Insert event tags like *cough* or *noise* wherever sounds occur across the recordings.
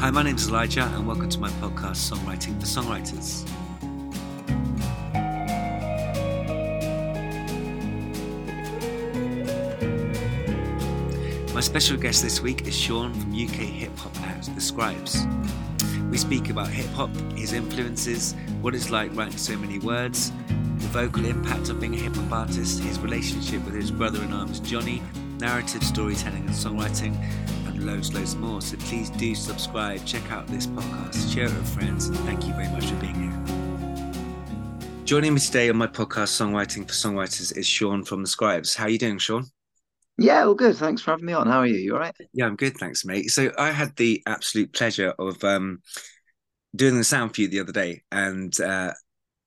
Hi, my name is Elijah, and welcome to my podcast, Songwriting for Songwriters. My special guest this week is Shaun from UK hip hop act The Scribes. We speak about hip hop, his influences, what it's like writing so many words, the vocal impact of being a hip hop artist, his relationship with his brother in arms Johnny, narrative storytelling and songwriting, and loads, loads more. So please do subscribe, check out this podcast, share it with friends, and thank you very much for being here. Joining me today on my podcast, Songwriting for Songwriters, is Shaun from The Scribes. How are you doing, Shaun? Yeah, all good. Thanks for having me on. How are you? You all right? Yeah, I'm good, thanks, mate. So I had the absolute pleasure of um, doing the sound for you the other day, and uh,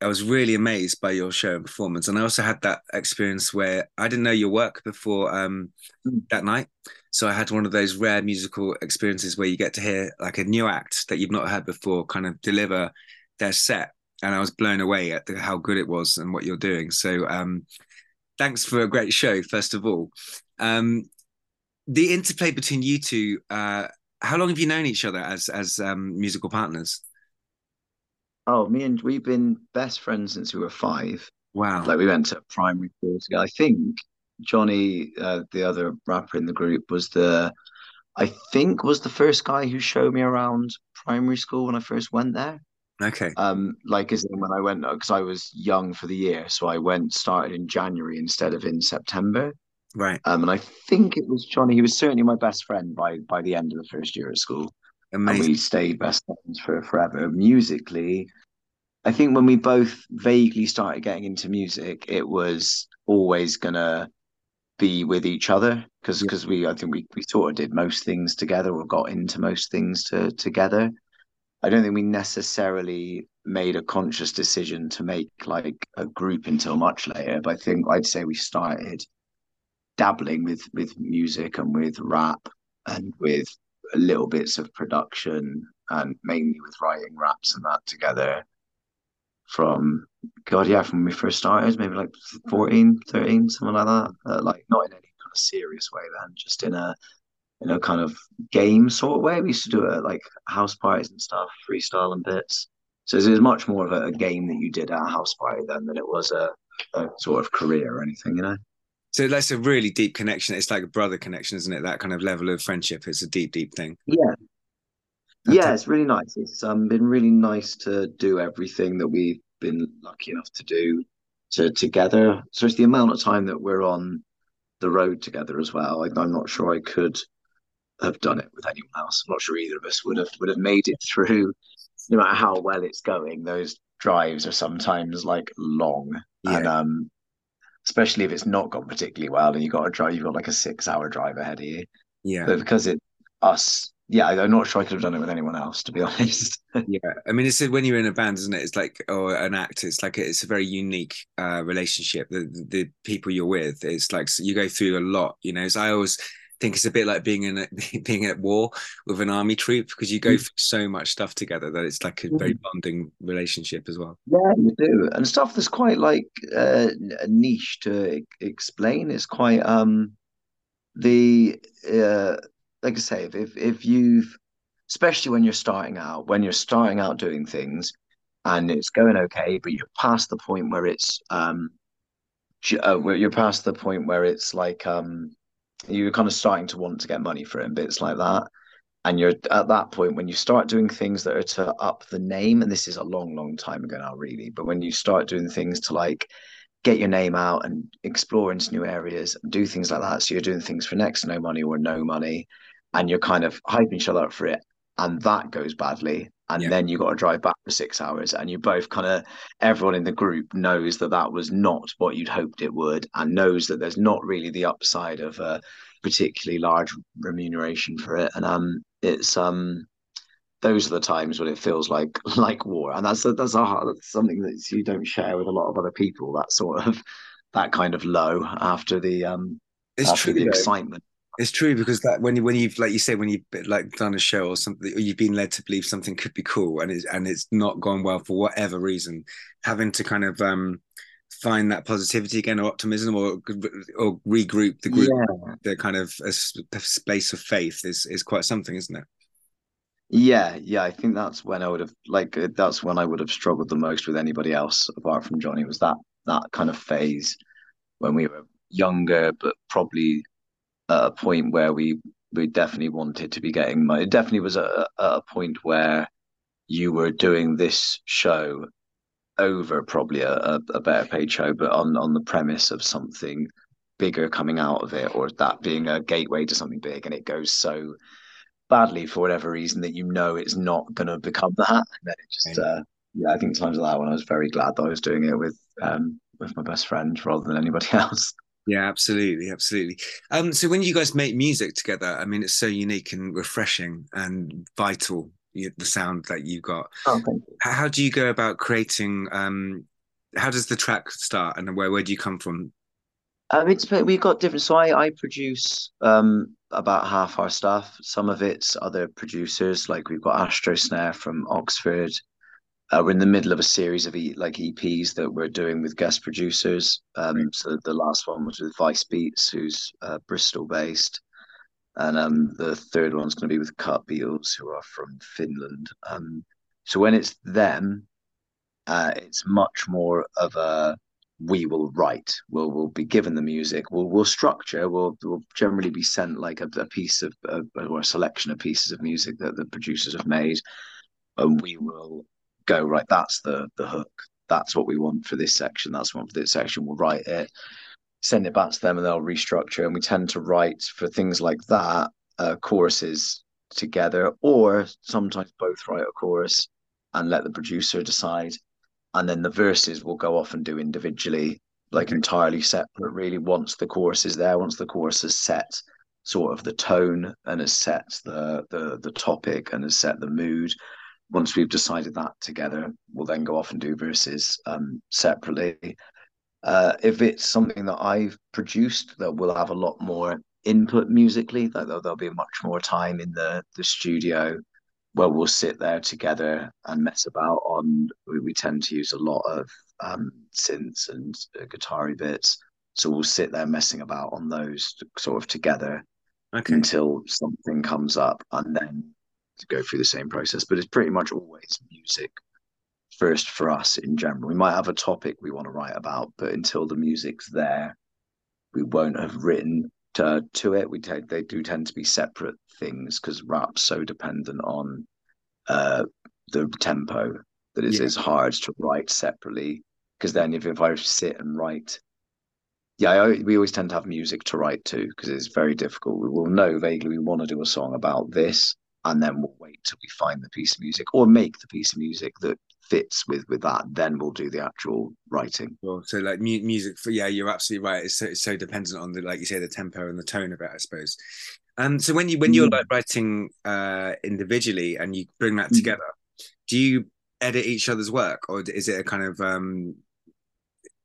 I was really amazed by your show and performance. And I also had that experience where I didn't know your work before um, mm. that night. So I had one of those rare musical experiences where you get to hear like a new act that you've not heard before kind of deliver their set. And I was blown away at the, how good it was and what you're doing. So um, thanks for a great show, first of all. Um, the interplay between you two, uh, how long have you known each other as as um, musical partners? Oh, me and we've been best friends since we were five. Wow. Like we went to primary school together. I think Johnny, uh, the other rapper in the group, was the I think was the first guy who showed me around primary school when I first went there. Okay. Um, like as in when I went because I was young for the year, so I went started in January instead of in September. Right. Um, and I think it was Johnny. He was certainly my best friend by by the end of the first year at school. Amazing. And we stayed best friends for forever. Musically, I think when we both vaguely started getting into music, it was always gonna be with each other because because yeah. we I think we we sort of did most things together or got into most things to together. I don't think we necessarily made a conscious decision to make like a group until much later. But I think I'd say we started dabbling with with music and with rap and with little bits of production and mainly with writing raps and that together from god yeah from when we first started maybe like 14 13 something like that. Uh, like not in any kind of serious way then just in a in a kind of game sort of way. We used to do it like house parties and stuff freestyle and bits. So it was much more of a, a game that you did at a house party then than it was a, a sort of career or anything you know so that's a really deep connection. It's like a brother connection, isn't it? That kind of level of friendship. It's a deep, deep thing. Yeah. Yeah, it's really nice. It's um, been really nice to do everything that we've been lucky enough to do to together. So it's the amount of time that we're on the road together as well. I, I'm not sure I could have done it with anyone else. I'm not sure either of us would have would have made it through, no matter how well it's going. Those drives are sometimes like long, yeah. and um, especially if it's not gone particularly well and you've got to drive, you've got like a six hour drive ahead of you. Yeah. But because it us, yeah, I'm not sure I could have done it with anyone else, to be *laughs* honest. yeah. I mean, it's when you're in a band, isn't it? It's like, or an act, it's like, it's a very unique uh, relationship. The, the, people you're with, it's like, you go through a lot, you know, so I always, think it's a bit like being in a, *laughs* being at war with an army troop because you go mm. through so much stuff together that it's like a very mm. bonding relationship as well. Yeah, you do, and stuff that's quite like uh, niche to explain. It's quite um the uh, like I say, if if you've especially when you're starting out, when you're starting out doing things and it's going okay, but you're past the point where it's um uh, where you're past the point where it's like um you're kind of starting to want to get money for it bits like that. And you're at that point when you start doing things that are to up the name, and this is a long, long time ago now, really. But when you start doing things to like get your name out and explore into new areas, and do things like that. So you're doing things for next no money or no money, and you're kind of hyping each other up for it, and that goes badly and yeah. then you got to drive back for six hours and you both kind of everyone in the group knows that that was not what you'd hoped it would and knows that there's not really the upside of a particularly large remuneration for it and um it's um those are the times when it feels like *laughs* like war and that's a, that's, a, that's something that you don't share with a lot of other people that sort of that kind of low after the um it's after true, the excitement it's true because that when you when you've like you say when you've like done a show or something or you've been led to believe something could be cool and it's and it's not gone well for whatever reason, having to kind of um find that positivity again or optimism or or regroup the group yeah. the kind of a, space of faith is is quite something, isn't it? Yeah, yeah, I think that's when I would have like uh, that's when I would have struggled the most with anybody else apart from Johnny was that that kind of phase when we were younger, but probably a point where we we definitely wanted to be getting money. It definitely was a, a point where you were doing this show over probably a, a better paid show, but on on the premise of something bigger coming out of it, or that being a gateway to something big, and it goes so badly for whatever reason that you know it's not going to become that, and then it just uh, yeah, I think times like that when I was very glad that I was doing it with um with my best friend rather than anybody *laughs* else. Yeah, absolutely, absolutely. Um, so when you guys make music together, I mean, it's so unique and refreshing and vital. The sound that you got. Oh, how do you go about creating? Um, how does the track start, and where where do you come from? Um, it's we've got different. So I I produce um about half our stuff. Some of it's other producers, like we've got Astro Snare from Oxford. Uh, we're in the middle of a series of e- like EPs that we're doing with guest producers. Um, right. So the last one was with Vice Beats, who's uh, Bristol based, and um, the third one's going to be with Cut Beals, who are from Finland. Um, so when it's them, uh, it's much more of a we will write. We'll we'll be given the music. We'll we'll structure. We'll we'll generally be sent like a, a piece of or a selection of pieces of music that the producers have made, and we will go right. That's the the hook. That's what we want for this section. That's what for this section. We'll write it, send it back to them, and they'll restructure. And we tend to write for things like that uh, choruses together, or sometimes both write a chorus and let the producer decide. And then the verses will go off and do individually, like entirely separate. Really, once the chorus is there, once the chorus has set sort of the tone and has set the the the topic and has set the mood once we've decided that together, we'll then go off and do verses um, separately. Uh, if it's something that I've produced, that we'll have a lot more input musically. That there'll, there'll be much more time in the the studio where we'll sit there together and mess about on. We, we tend to use a lot of um, synths and uh, guitar bits, so we'll sit there messing about on those sort of together okay. until something comes up, and then to go through the same process, but it's pretty much always music first for us in general. We might have a topic we want to write about, but until the music's there, we won't have written to, to it. We take they do tend to be separate things because rap's so dependent on uh, the tempo that it's, yeah. it's hard to write separately. Because then if, if I sit and write yeah, I, we always tend to have music to write to because it's very difficult. We will know vaguely we want to do a song about this, and then we'll wait till we find the piece of music or make the piece of music that fits with with that then we'll do the actual writing well so like mu- music for yeah you're absolutely right it's so, it's so dependent on the like you say the tempo and the tone of it i suppose and um, so when you when you're mm. like writing uh individually and you bring that mm. together do you edit each other's work or is it a kind of um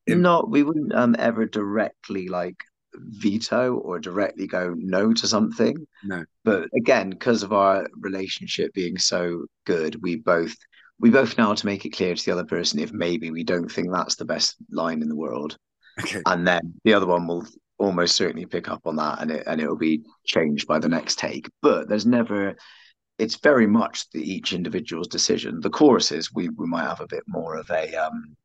no we wouldn't um ever directly like veto or directly go no to something. No. But again, because of our relationship being so good, we both we both know how to make it clear to the other person if maybe we don't think that's the best line in the world. Okay. And then the other one will almost certainly pick up on that and it and it'll be changed by the next take. But there's never it's very much the each individual's decision. The choruses we we might have a bit more of a um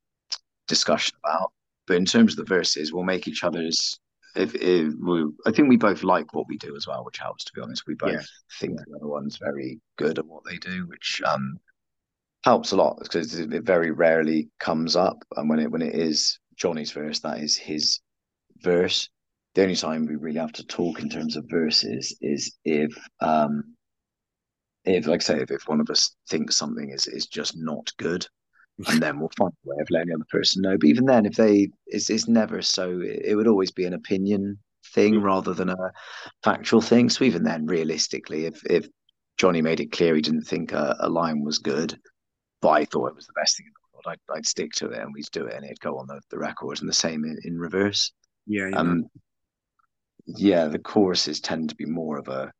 discussion about. But in terms of the verses, we'll make each other's if, if we, I think we both like what we do as well, which helps. To be honest, we both yeah. think the other one's very good at what they do, which um helps a lot because it very rarely comes up. And when it when it is Johnny's verse, that is his verse. The only time we really have to talk in terms of verses is if um if like I say if, if one of us thinks something is is just not good and then we'll find a way of letting the other person know. But even then, if they, it's, it's never so. It would always be an opinion thing mm. rather than a factual thing. So even then, realistically, if if Johnny made it clear he didn't think a, a line was good, but I thought it was the best thing in the world, I'd, I'd stick to it and we'd do it, and it'd go on the, the record, and the same in, in reverse. Yeah. yeah. Um. Yeah, the choruses tend to be more of a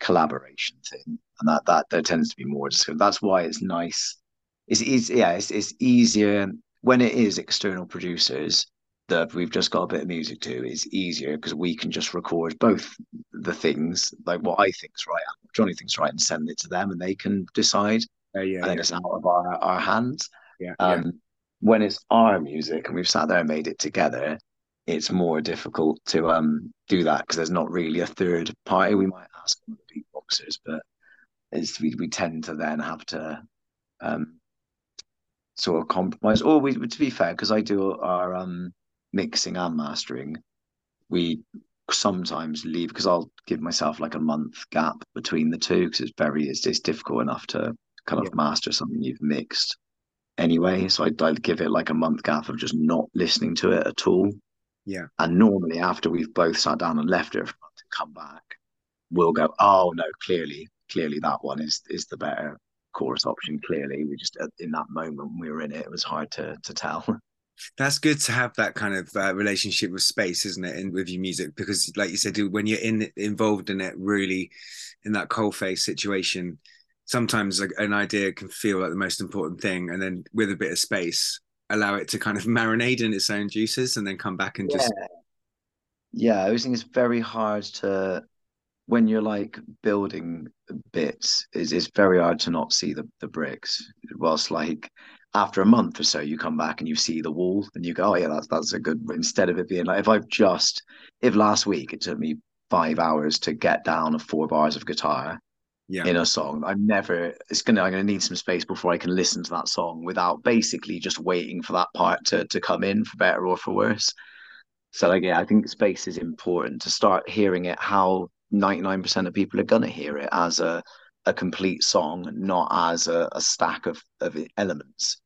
collaboration thing, and that that there tends to be more. So that's why it's nice it's, it's yeah, it's, it's easier when it is external producers that we've just got a bit of music to. It's easier because we can just record both the things, like what I think is right and what Johnny thinks right, and send it to them, and they can decide. Uh, yeah, and then yeah. it's out of our, our hands. Yeah, Um, yeah. when it's our music and we've sat there and made it together, it's more difficult to um do that because there's not really a third party. We might ask one of the beatboxers, but it's we, we tend to then have to um sort of compromise. Or we to be fair, because I do our um mixing and mastering, we sometimes leave because I'll give myself like a month gap between the two because it's very it's, it's difficult enough to kind of Yeah. master something you've mixed anyway. So I'd, I'd give it like a month gap of just not listening to it at all. Yeah. And normally after we've both sat down and left it for a month and come back, we'll go, oh no, clearly, clearly that one is is the better chorus option. Clearly, we just in that moment we were in it, it was hard to to tell. *laughs* That's good to have that kind of uh, relationship with space, isn't it? And with your music, because like you said, when you're in involved in it, really in that cold face situation, sometimes like an idea can feel like the most important thing, and then with a bit of space, allow it to kind of *laughs* marinate in its own juices, and then come back and just yeah, I always think it's very hard to when you're like building bits, it's, it's very hard to not see the, the bricks. Whilst like after a month or so, you come back and you see the wall and you go, Oh yeah, that's that's a good instead of it being like if I've just if last week it took me five hours to get down four bars of guitar yeah, in a song, I'm never it's gonna I'm gonna need some space before I can listen to that song without basically just waiting for that part to to come in for better or for worse. So like yeah, I think space is important to start hearing it how 99% of people are gonna hear it as a a complete song, not as a, a stack of, of elements.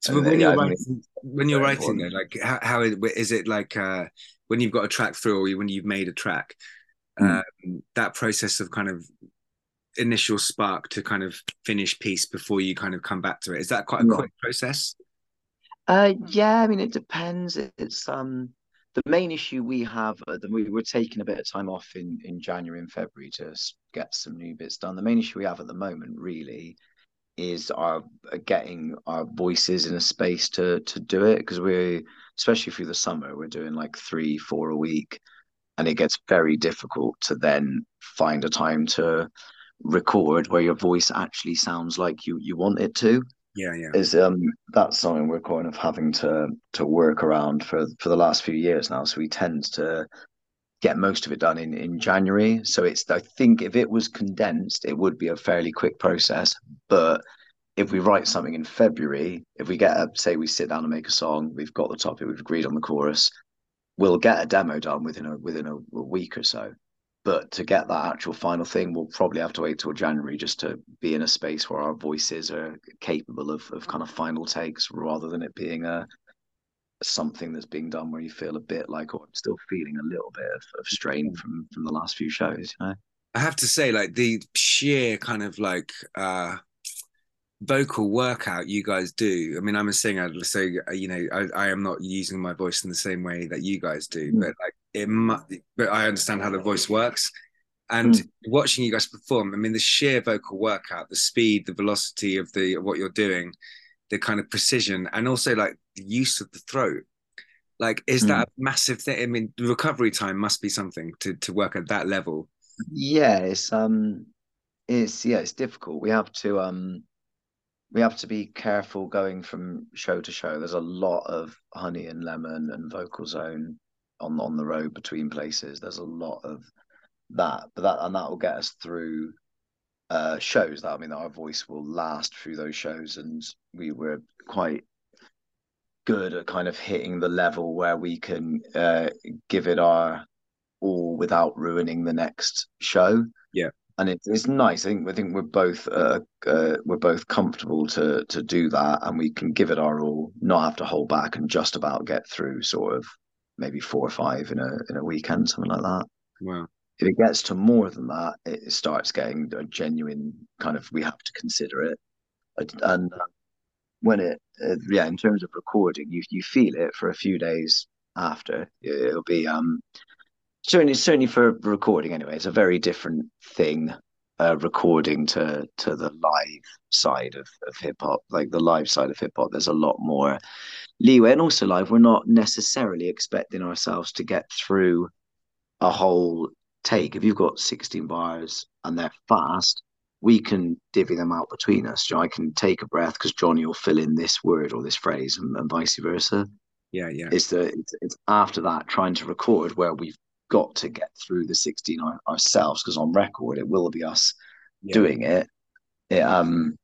So And, when yeah, you're I writing, when you're writing, though, like how, how is is it like uh, when you've got a track through or when you've made a track, Mm. um, that process of kind of initial spark to kind of finish piece before you kind of come back to it is that quite a Yeah. quick process? Uh, yeah, I mean, it depends. It's um the main issue we have. Uh, we were taking a bit of time off in in January and February to get some new bits done. The main issue we have at the moment, really, is our uh, getting our voices in a space to to do it because we're especially through the summer we're doing like three four a week and it gets very difficult to then find a time to record where your voice actually sounds like you you want it to Yeah, yeah, is um that's something we're kind of having to to work around for for the last few years now. So we tend to get most of it done in in January. So it's I think if it was condensed it would be a fairly quick process. But if we write something in February if we get a say we sit down and make a song we've got the topic we've agreed on the chorus we'll get a demo done within a within a, a week or so but to get that actual final thing, we'll probably have to wait till January just to be in a space where our voices are capable of, of kind of final takes rather than it being a something that's being done where you feel a bit like, oh, I'm still feeling a little bit of, of strain from from the last few shows, you know? I have to say, like the sheer kind of like uh vocal workout you guys do. I mean, I'm a singer, so you know, I, I am not using my voice in the same way that you guys do, Mm. but like it, but I understand how the voice works. And Mm. watching you guys perform, I mean, the sheer vocal workout, the speed, the velocity of the of what you're doing, the kind of precision, and also like the use of the throat. Like, is Mm. that a massive thing? I mean, recovery time must be something to to work at that level. Yeah, it's um it's yeah, it's difficult. We have to um we have to be careful going from show to show. There's a lot of honey and lemon and Vocalzone on on the road between places. There's a lot of that, but that and that will get us through uh shows that I mean our voice will last through those shows and we were quite good at kind of hitting the level where we can uh give it our all without ruining the next show. Yeah. And it, it's nice. I think I think we're both uh, uh, we're both comfortable to to do that, and we can give it our all, not have to hold back, and just about get through sort of maybe four or five in a in a weekend, something like that. Wow. If it gets to more than that, it starts getting a genuine kind of we have to consider it, and, when it uh, yeah, in terms of recording, you you feel it for a few days after. It'll be um certainly certainly for recording anyway it's a very different thing uh recording to to the live side of, of hip hop like the live side of hip hop there's a lot more leeway and also live we're not necessarily expecting ourselves to get through a whole take. If you've got 16 bars and they're fast, we can divvy them out between us. I can take a breath because Johnny will fill in this word or this phrase, and, and vice versa. Yeah, yeah. It's the it's, it's, after that trying to record where we've got to get through the 16 ourselves because on record it will be us yeah. doing it. it. Um,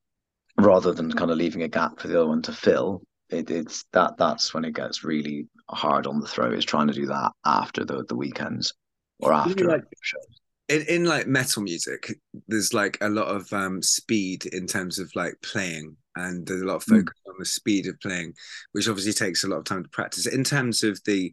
rather than kind of leaving a gap for the other one to fill. It, it's that that's when it gets really hard on the throat is trying to do that after the the weekends or after like, shows. In, in like metal music, there's like a lot of um, speed in terms of like playing, and there's a lot of hmm. focus mm. on the speed of playing, which obviously takes a lot of time to practice. In terms of the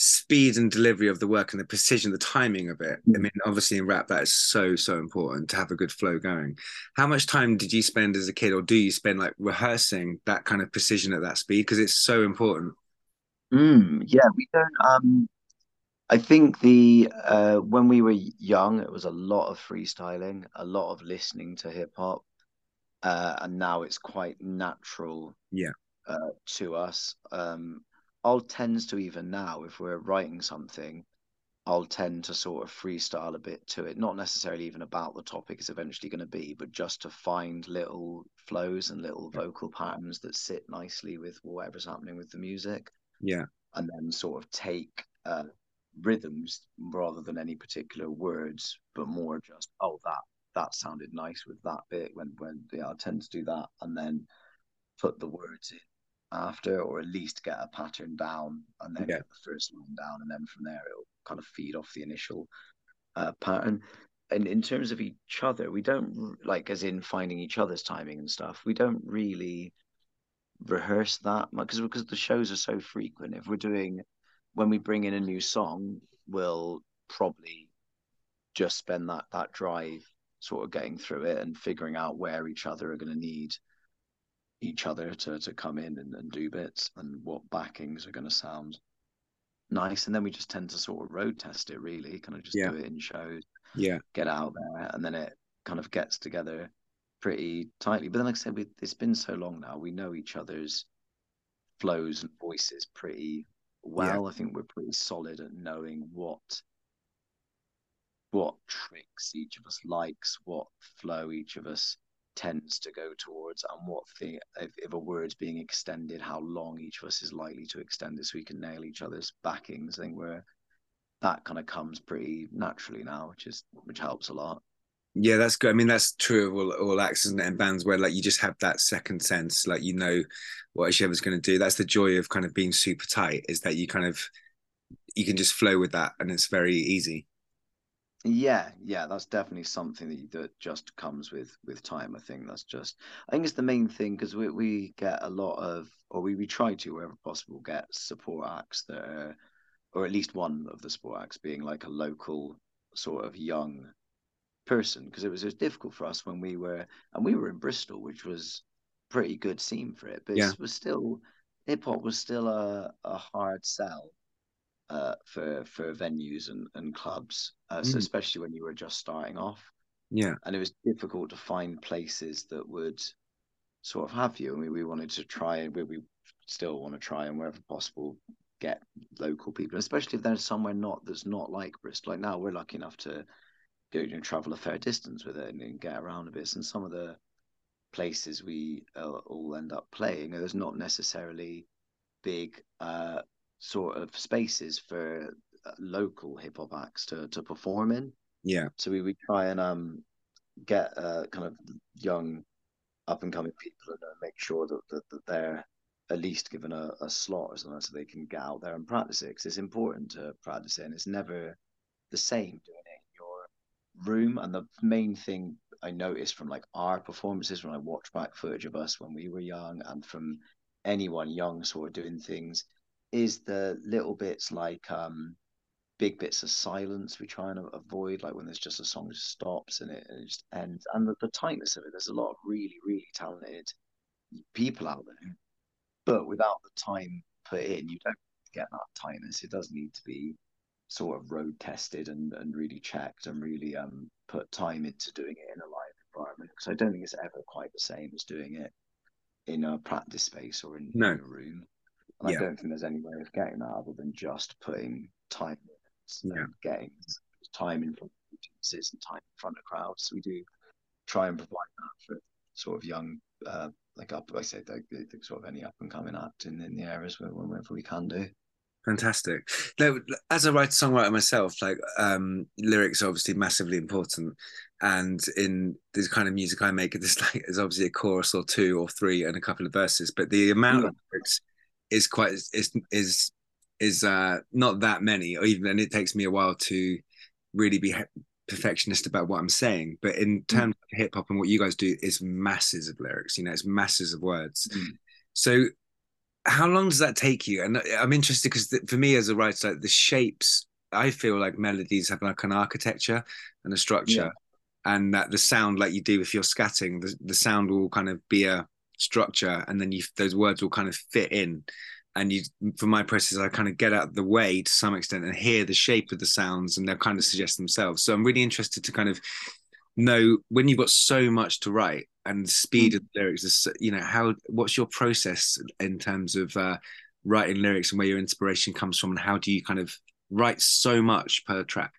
speed and delivery of the work and the precision, the timing of it. I mm. mean, obviously in rap, that is so, so important to have a good flow going. How much time did you spend as a kid, or do you spend like rehearsing that kind of precision at that speed? Because it's so important. Mm, yeah, we don't. Um, I think the uh, when we were young, it was a lot of freestyling, a lot of listening to hip hop, uh, and now it's quite natural. Yeah. Uh, to us, um, I'll tend to even now, if we're writing something, I'll tend to sort of freestyle a bit to it, not necessarily even about the topic it's eventually going to be, but just to find little flows and little vocal patterns that sit nicely with whatever's happening with the music. Yeah. And then sort of take uh, rhythms rather than any particular words, but more just, oh, that that sounded nice with that bit when when yeah, I tend to do that and then put the words in after, or at least get a pattern down and then yeah. get the first line down, and then from there it'll kind of feed off the initial uh, pattern. And in terms of each other, we don't like, as in finding each other's timing and stuff. We don't really rehearse that much because because the shows are so frequent. If we're doing when we bring in a new song, we'll probably just spend that that drive sort of getting through it and figuring out where each other are going to need each other to to come in and, and do bits and what backings are going to sound nice and then we just tend to sort of road test it really kind of just yeah. do it in shows yeah get out there and then it kind of gets together pretty tightly but then like i said we, it's been so long now we know each other's flows and voices pretty well yeah. i think we're pretty solid at knowing what what tricks each of us likes what flow each of us tends to go towards and what if, if a word's being extended how long each of us is likely to extend it so we can nail each other's backings. I think where that kind of comes pretty naturally now which is which helps a lot. Yeah that's good. I mean that's true of all, all acts and bands where like you just have that second sense like you know what each going to do. That's the joy of kind of being super tight is that you kind of you can just flow with that and it's very easy yeah, yeah, that's definitely something that that just comes with with time. I think that's just I think it's the main thing because we we get a lot of or we we try to wherever possible get support acts that are or at least one of the support acts being like a local sort of young person because it was, it was difficult for us when we were and we were in Bristol, which was pretty good scene for it, but yeah. it was still hip hop was still a a hard sell uh, for for venues and, and clubs, uh, so mm. especially when you were just starting off. Yeah, and it was difficult to find places that would sort of have you. I mean, we wanted to try, and we, we still want to try, and wherever possible, get local people, especially if there's somewhere not that's not like Bristol. Like now, we're lucky enough to go and travel a fair distance with it and, and get around a bit. And some of the places we uh, all end up playing, there's not necessarily big uh, sort of spaces for uh, local hip hop acts to to perform in. Yeah. So we would try and um get uh, kind of young up and coming people and make sure that, that, that they're at least given a, a slot or something so they can get out there and practice it because it's important to practice it and it's never the same doing it in your room and the main thing I noticed from like our performances when I watch back footage of us when we were young and from anyone young sort of doing things is the little bits like um big bits of silence we try and avoid like when there's just a song just stops and it, and it just ends and the, the tightness of it there's a lot of really really talented people out there but without the time put in you don't get that tightness it does need to be sort of road tested and, and really checked and really um put time into doing it in a live environment because I don't think it's ever quite the same as doing it in a practice space or in, no. in a room. And yeah. I don't think there's any way of getting that other than just putting time yeah. getting time in front of audiences and time in front of crowds. So we do try and provide that for sort of young, uh, like up, I said, like, sort of any up and coming act in, in the areas where, wherever we can do. Fantastic. Now, as a writer songwriter myself, like um, lyrics are obviously massively important, and in this kind of music I make, *laughs* it's like there's obviously a chorus or two or three and a couple of verses, but the amount yeah. of lyrics is quite is is is uh, not that many, or even and it takes me a while to really be perfectionist about what I'm saying. But in mm. terms mm. of hip hop and what you guys do, is masses of lyrics. You know, it's masses of words. Mm. So how long does that take you? And I'm interested because for me as a writer, like the shapes, I feel like melodies have like an architecture and a structure, yeah. and that the sound, like you do if you're scatting, the, the sound will kind of be a structure, and then you those words will kind of fit in. And you, for my process, I kind of get out of the way to some extent and hear the shape of the sounds, and they'll kind of suggest themselves. So I'm really interested to kind of know when you've got so much to write and the speed mm. of the lyrics is you know how what's your process in terms of uh, writing lyrics and where your inspiration comes from and how do you kind of write so much per track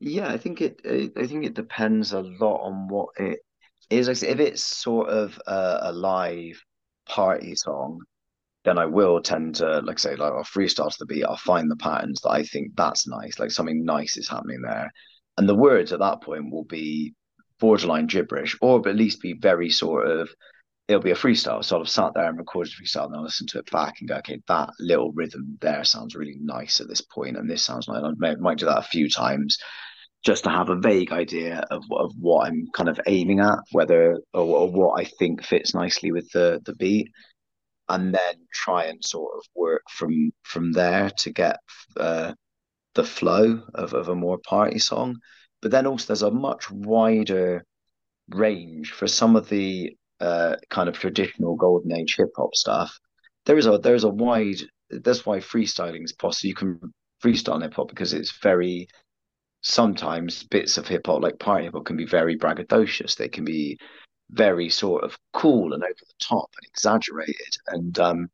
yeah i think it i think it depends a lot on what it is like if it's sort of a, a live party song then I will tend to, like say, like I'll freestyle to the beat. I'll find the patterns that I think that's nice, like something nice is happening there, and the words at that point will be borderline gibberish, or at least be very sort of it'll be a freestyle. So I've sat there and recorded freestyle and I'll listen to it back and go, okay, that little rhythm there sounds really nice at this point, and this sounds like I might do that a few times just to have a vague idea of, of what I'm kind of aiming at, whether or, or what I think fits nicely with the the beat, and then try and sort of work from from there to get uh, the flow of, of a more party song. But then also there's a much wider range for some of the uh, kind of traditional golden age hip hop stuff. There is a there's a wide that's why freestyling is possible. You can freestyle hip hop because it's very sometimes bits of hip hop like party hip hop can be very braggadocious. They can be very sort of cool and over the top and exaggerated. And um,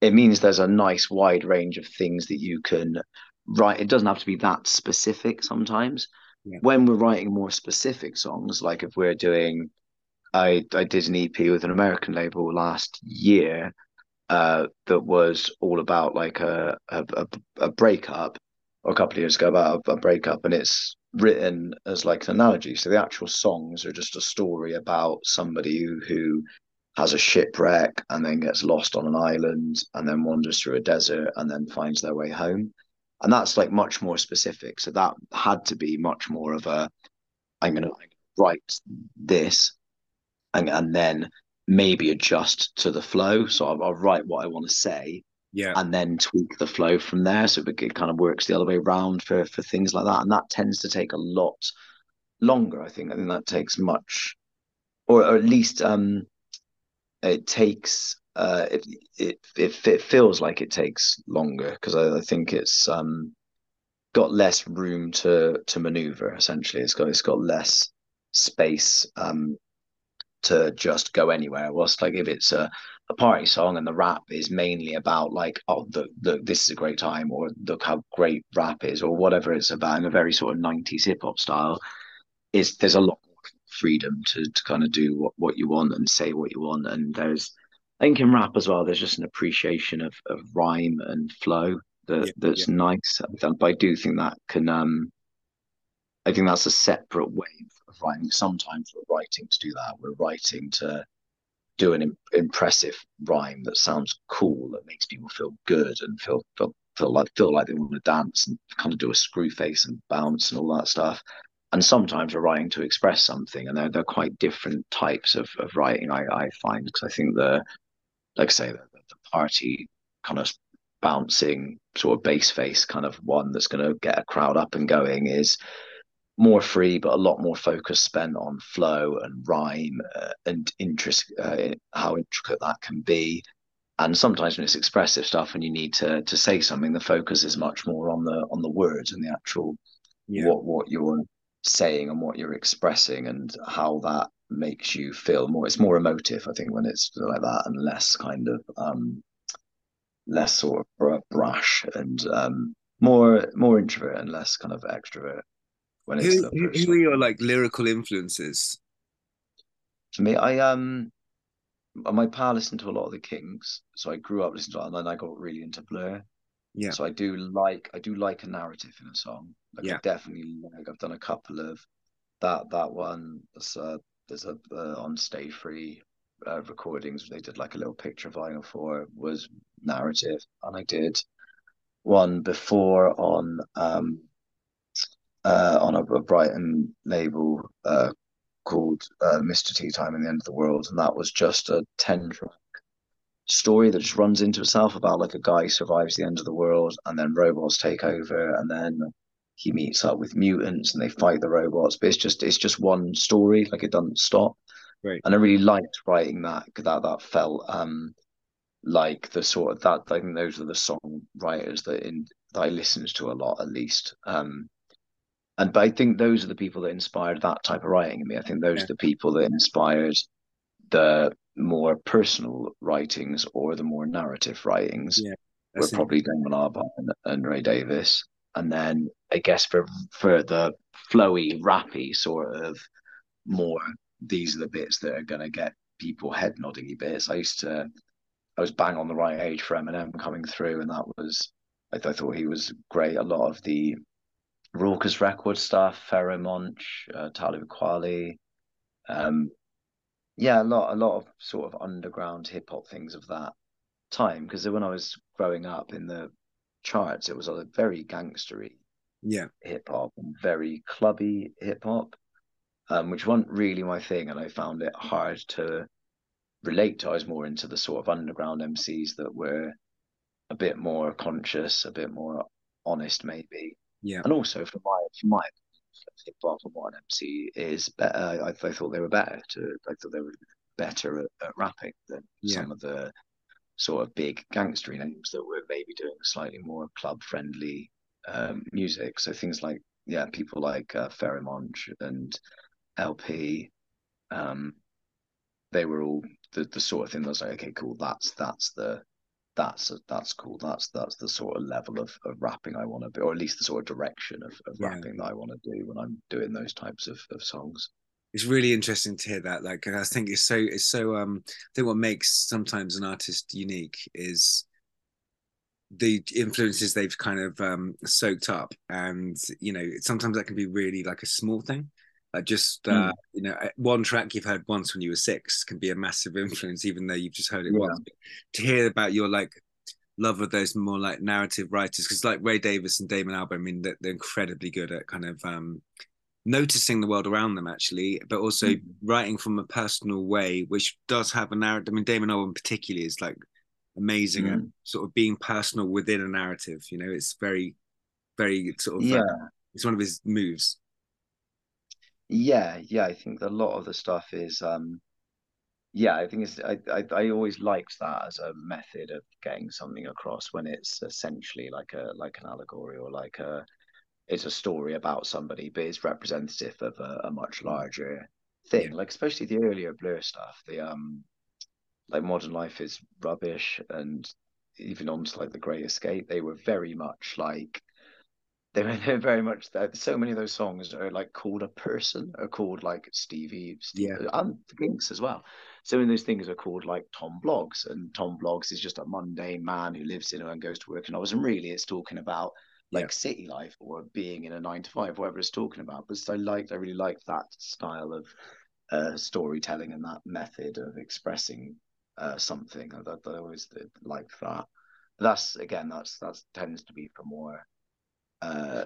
it means there's a nice wide range of things that you can write. It doesn't have to be that specific sometimes yeah. when we're writing more specific songs, like if we're doing, I I did an EP with an American label last year uh, that was all about like a a, a breakup, or a couple of years ago about a, breakup, and it's written as like an analogy. So the actual songs are just a story about somebody who, has a shipwreck and then gets lost on an island and then wanders through a desert and then finds their way home and that's like much more specific. So that had to be much more of a I'm going to write this and and then maybe adjust to the flow. So I'll, I'll write what I want to say, yeah, and then tweak the flow from there. So it kind of works the other way around for for things like that, and that tends to take a lot longer. I think I think that takes much, or, or at least um, it takes uh, it, it it it feels like it takes longer because I, I, think it's um, got less room to to maneuver. Essentially, it's got it's got less space um, to just go anywhere. Whilst like if it's a, a party song and the rap is mainly about like oh the, the this is a great time or look how great rap is or whatever it's about in a very sort of 90s hip hop style, is there's a lot more freedom to to kind of do what, what you want and say what you want and there's I think in rap as well, there's just an appreciation of, of rhyme and flow that yeah, that's yeah. nice. But I do think that can um I think that's a separate way of writing. Sometimes we're writing to do that. We're writing to do an impressive rhyme that sounds cool, that makes people feel good and feel feel feel like feel like they want to dance and kind of do a screw face and bounce and all that stuff. And sometimes we're writing to express something, and they're they're quite different types of, of writing. I, I find because I think the like I say, the, the party kind of bouncing sort of bass face kind of one that's going to get a crowd up and going is more free, but a lot more focus spent on flow and rhyme uh, and interest, uh, how intricate that can be. And sometimes when it's expressive stuff and you need to to say something, the focus is much more on the on the words and the actual yeah. what what you're saying and what you're expressing and how that makes you feel more it's more emotive i think when it's like that and less kind of um less sort of brash and um more more introvert and less kind of extrovert when it's Who, who, who are your like lyrical influences? For me, I um my pa listened to a lot of the Kinks, so I grew up listening to it, and then I got really into Blur. Yeah, So I do like I do like a narrative in a song. Like I yeah, definitely like I've done a couple of that that one. There's a there's a uh, on Stay Free uh, recordings. They did like a little picture vinyl for was narrative, and I did one before on um uh on a, a Brighton label uh called uh, Mr. Teatime and the End of the World, and that was just a ten track story that just runs into itself about like a guy survives the end of the world and then robots take over and then he meets up with mutants and they fight the robots but it's just it's just one story like it doesn't stop great. and I really liked writing that because that that felt um like the sort of that I think those are the songwriters that in that I listened to a lot at least um and but I think those are the people that inspired that type of writing in me I think those Yeah, are the people that inspired the more personal writings or the more narrative writings yeah, were probably Damon Albarn and, and Ray Davies. And then I guess for for the flowy, rappy sort of more, these are the bits that are gonna get people head nodding bits. I used to I was bang on the right age for Eminem coming through, and that was I, I thought he was great. A lot of the Rawkus record stuff, Pharoahe Monch, uh, Talib Kweli, um, yeah, a lot, a lot of sort of underground hip hop things of that time. Because when I was growing up in the charts, it was a very gangstery yeah, hip hop and very clubby hip hop, um, which wasn't really my thing, and I found it hard to relate to. I was more into the sort of underground MCs that were a bit more conscious, a bit more honest, maybe, yeah, and also for my for my hip hop and what an MC is better. I, I thought they were better. To I thought they were better at, at rapping than yeah. some of the sort of big gangstery names that were maybe doing slightly more club friendly um, music. So things like yeah, people like uh, and LP, um, they were all the, the sort of thing that was like, okay, cool, that's that's the that's that's cool. That's that's the sort of level of, of rapping I want to be, or at least the sort of direction of, of yeah. rapping that I want to do when I'm doing those types of, of songs. It's really interesting to hear that. Like, I think it's so it's so. Um, I think what makes sometimes an artist unique is the influences they've kind of um soaked up, and you know, sometimes that can be really like a small thing. Like just uh, Mm. you know, one track you've heard once when you were six can be a massive influence, even though you've just heard it Yeah. once. But to hear about your like love of those more like narrative writers, because like Ray Davies and Damon Albarn, I mean, they're, they're incredibly good at kind of um noticing the world around them actually, but also Mm. writing from a personal way, which does have a narrative. I mean, Damon Albarn particularly is like amazing at Mm. sort of being personal within a narrative. You know, it's very, very sort of Yeah, uh, it's one of his moves. Yeah, yeah. I think a lot of the stuff is um yeah, I think it's I, I I always liked that as a method of getting something across when it's essentially like a like an allegory or like a it's a story about somebody, but it's representative of a, a much larger thing. Like especially the earlier Blur stuff, the um like Modern Life is rubbish, and even on to like The Great Escape, they were very much like they were *laughs* they're very much that. So many of those songs are like called a person, are called like Stevie, Steve, Yeah. and the Kinks as well. So many of those things are called like Tom Blogs, and Tom Blogs is just a mundane man who lives in and goes to work and I wasn't really it's talking about like Yeah. city life or being in a nine to five, whatever it's talking about. But I liked, I really liked that style of uh, storytelling and that method of expressing uh, something. I, I always like that. That's again, that's that tends to be for more uh,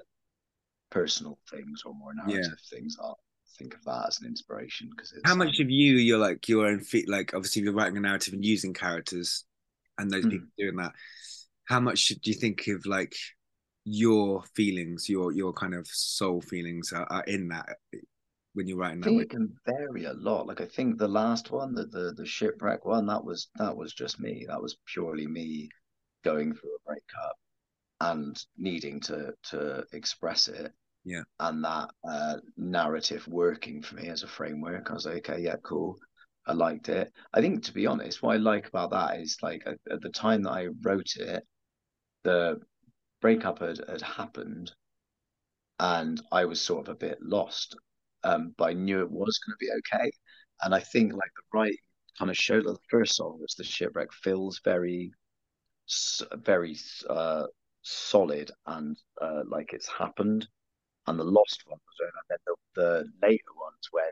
personal things or more Yeah. narrative things. I'll think of that as an inspiration because How much um, of you you're like your own feet? Like obviously you're writing a narrative and using characters, and those Mm. people doing that. How much do you think of like your feelings, your your kind of soul feelings are, are in that when you're writing I that think way? it can vary a lot. Like I think the last one, the, the the shipwreck one, that was that was just me. That was purely me going through a breakup and needing to to express it. Yeah. And that uh, narrative working for me as a framework. I was like, okay, yeah, cool. I liked it. I think to be honest, what I like about that is like at, at the time that I wrote it, the breakup had, had happened and I was sort of a bit lost. Um, but I knew it was going to be okay. And I think like the right kind of showed that the first song was the shipwreck feels very, very uh, solid and uh, like it's happened. And the lost one was, and then the, the later ones when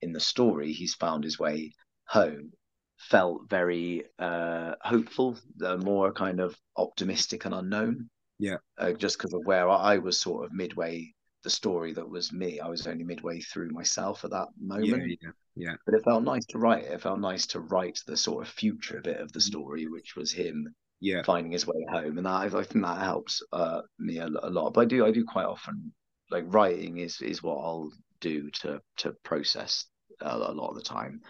in the story he's found his way home felt very uh, hopeful, uh, more kind of optimistic and unknown. Yeah. Uh, just because of where I was sort of midway the story that was me. I was only midway through myself at that moment. Yeah, yeah, yeah. But it felt nice to write it. It felt nice to write the sort of future bit of the story, which was him yeah finding his way home, and that I, I think that helps uh, me a, a lot. But I do I do quite often like writing is is what I'll do to to process a, a lot of the time,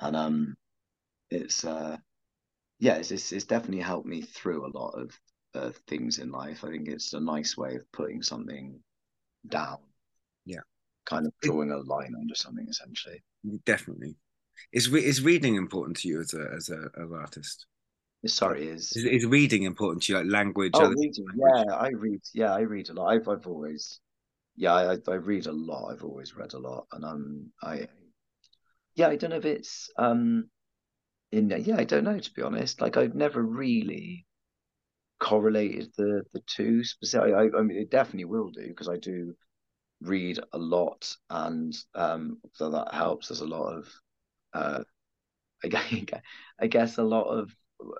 and um, it's uh, yeah, it's, it's it's definitely helped me through a lot of uh, things in life. I think it's a nice way of putting something down. Yeah. Kind of drawing a line under something essentially. Definitely. Is re- is reading important to you as a as a as artist? Sorry, is is, is reading important to you, like language? Oh, reading. Language? Yeah, I read. Yeah, I read a lot. I've I've always, yeah, I I read a lot. I've always read a lot, and um, I, yeah, I don't know if it's um, in yeah, I don't know to be honest. Like I've never really correlated the the two specifically. I, I mean, it definitely will do because I do read a lot, and um, so that helps. There's a lot of, uh, *laughs* I I guess a lot of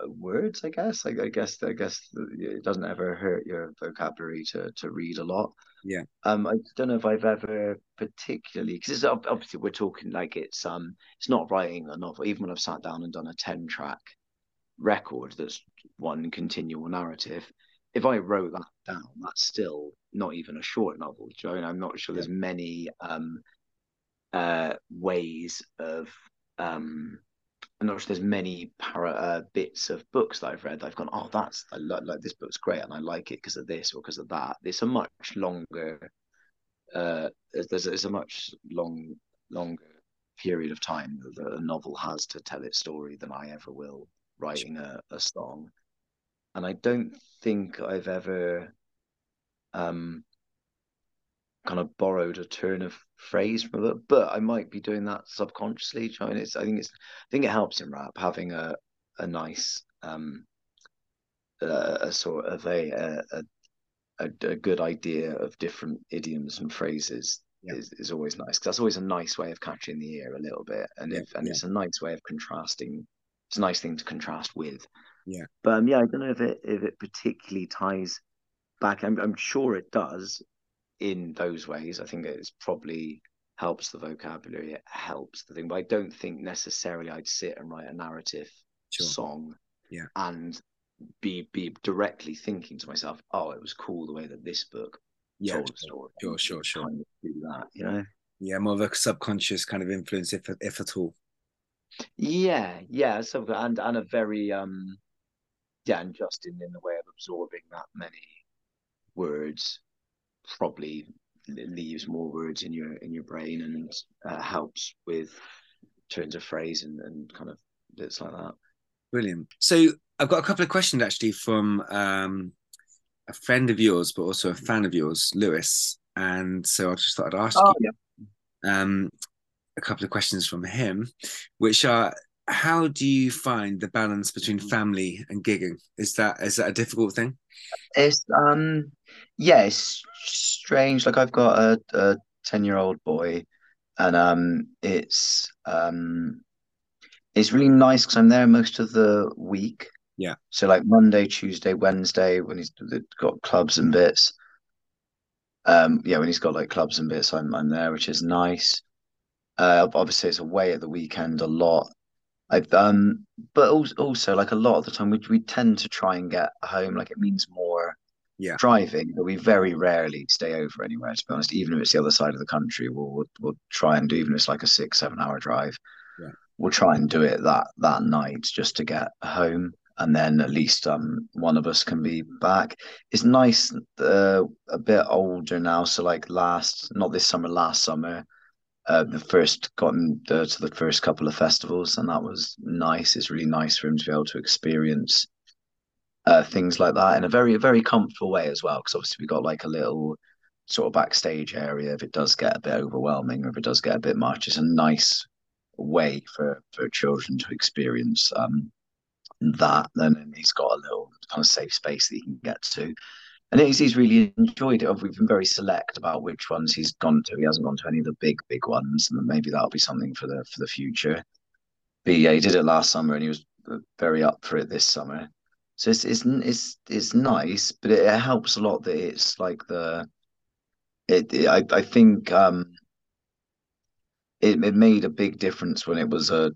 words. I guess, I, I guess, I guess it doesn't ever hurt your vocabulary to to read a lot. Yeah. Um, I don't know if I've ever particularly because obviously we're talking like it's um it's not writing a novel. Even when I've sat down and done a ten track record that's one continual narrative. If I wrote that down, that's still not even a short novel. Joe, and I'm not sure there's many um, uh, ways of. Um, I'm not sure there's many para uh, bits of books that I've read that I've gone, oh, that's I like, like this book's great and I like it because of this or because of that. It's a much longer. Uh, there's, there's a much long longer period of time that a novel has to tell its story than I ever will writing a, a song. And I don't think I've ever um, kind of borrowed a turn of phrase from it, but I might be doing that subconsciously. Trying it's, I think it's, I think it helps in rap having a a nice um, uh, a sort of a a, a a good idea of different idioms and phrases yeah. is, is always nice because that's always a nice way of catching the ear a little bit, and yeah, if and yeah. it's a nice way of contrasting it's a nice thing to contrast with. Yeah. But um, yeah, I don't know if it if it particularly ties back. I'm I'm sure it does in those ways. I think it's probably helps the vocabulary. It helps the thing, but I don't think necessarily I'd sit and write a narrative sure. song. Yeah. And be be directly thinking to myself, oh, it was cool the way that this book yeah, told the story. Sure, sure, sure. Kind of do that, you know. Yeah, more of a subconscious kind of influence, if if at all. Yeah, yeah. So and and a very um yeah, and just in, in the way of absorbing that many words probably leaves more words in your in your brain and uh, helps with turns of phrase and, and kind of bits like that. Brilliant. So I've got a couple of questions actually from um, a friend of yours, but also a fan of yours, Lewis. And so I just thought I'd ask oh, you. Yeah. Um, a couple of questions from him, which are how do you find the balance between family and gigging? Is that is that a difficult thing? It's um yeah, it's strange. Like I've got a, a 10 year old boy and um it's um it's really nice because I'm there most of the week. Yeah. So like Monday, Tuesday, Wednesday when he's got clubs and bits. Um yeah, when he's got like clubs and bits, I'm I'm there, which is nice. Uh, obviously, it's away at the weekend a lot. I've um, but also, also like a lot of the time, we we tend to try and get home. Like it means more yeah driving, but we very rarely stay over anywhere. To be honest, even if it's the other side of the country, we'll we'll, we'll try and do even if it's like a six seven hour drive. Yeah. We'll try and do it that that night just to get home, and then at least um one of us can be back. It's nice, uh, a bit older now. So like last, not this summer, last summer uh, the first gotten the, to the first couple of festivals, and that was nice. It's really nice for him to be able to experience uh, things like that in a very very comfortable way as well. Because obviously we got like a little sort of backstage area if it does get a bit overwhelming or if it does get a bit much. It's a nice way for for children to experience um, that. Then he's got a little kind of safe space that he can get to. And he's, he's really enjoyed it. We've been very select about which ones he's gone to. He hasn't gone to any of the big, big ones, and maybe that'll be something for the for the future. But yeah, he did it last summer, and he was very up for it this summer. So it's it's it's it's nice, but it, helps a lot that it's like the it, it I I think um it it made a big difference when it was a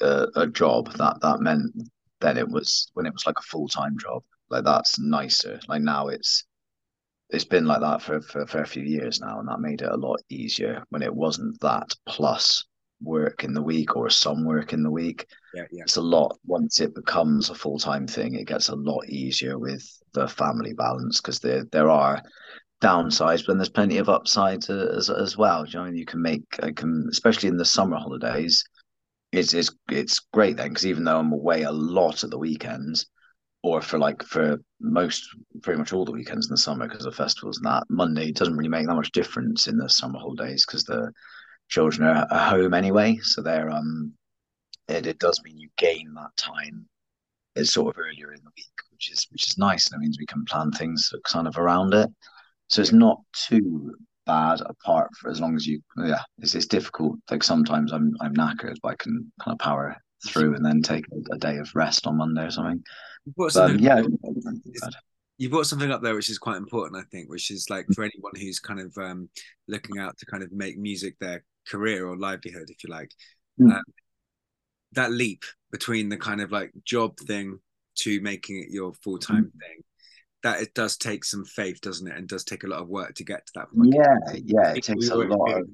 a, a job that that meant then it was when it was like a full time job like that's nicer. Like now it's it's been like that for, for, for a few years now, and that made it a lot easier when it wasn't that plus work in the week or some work in the week. Yeah, yeah. It's a lot once it becomes a full time thing. It gets a lot easier with the family balance because there there are downsides, but then there's plenty of upsides as as well. You know, you can make I can especially in the summer holidays. It's it's it's great then because even though I'm away a lot at the weekends, or for like for most pretty much all the weekends in the summer because of festivals and that monday doesn't really make that much difference in the summer holidays because the children are at home anyway so they're um it, it does mean you gain that time it's sort of earlier in the week which is which is nice. That means we can plan things kind of around it. So it's not too bad apart for as long as you yeah it's, it's difficult. Like sometimes i'm i'm knackered but i can kind of power through and then take a, a day of rest on monday or something. Um, yeah, you brought something up there which is quite important, I think, which is like for anyone who's kind of um, looking out to kind of make music their career or livelihood, if you like, mm. um, that leap between the kind of like job thing to making it your full time mm. thing. That it does take some faith, doesn't it? And does take a lot of work to get to that point. Yeah, yeah, it takes a lot. Of,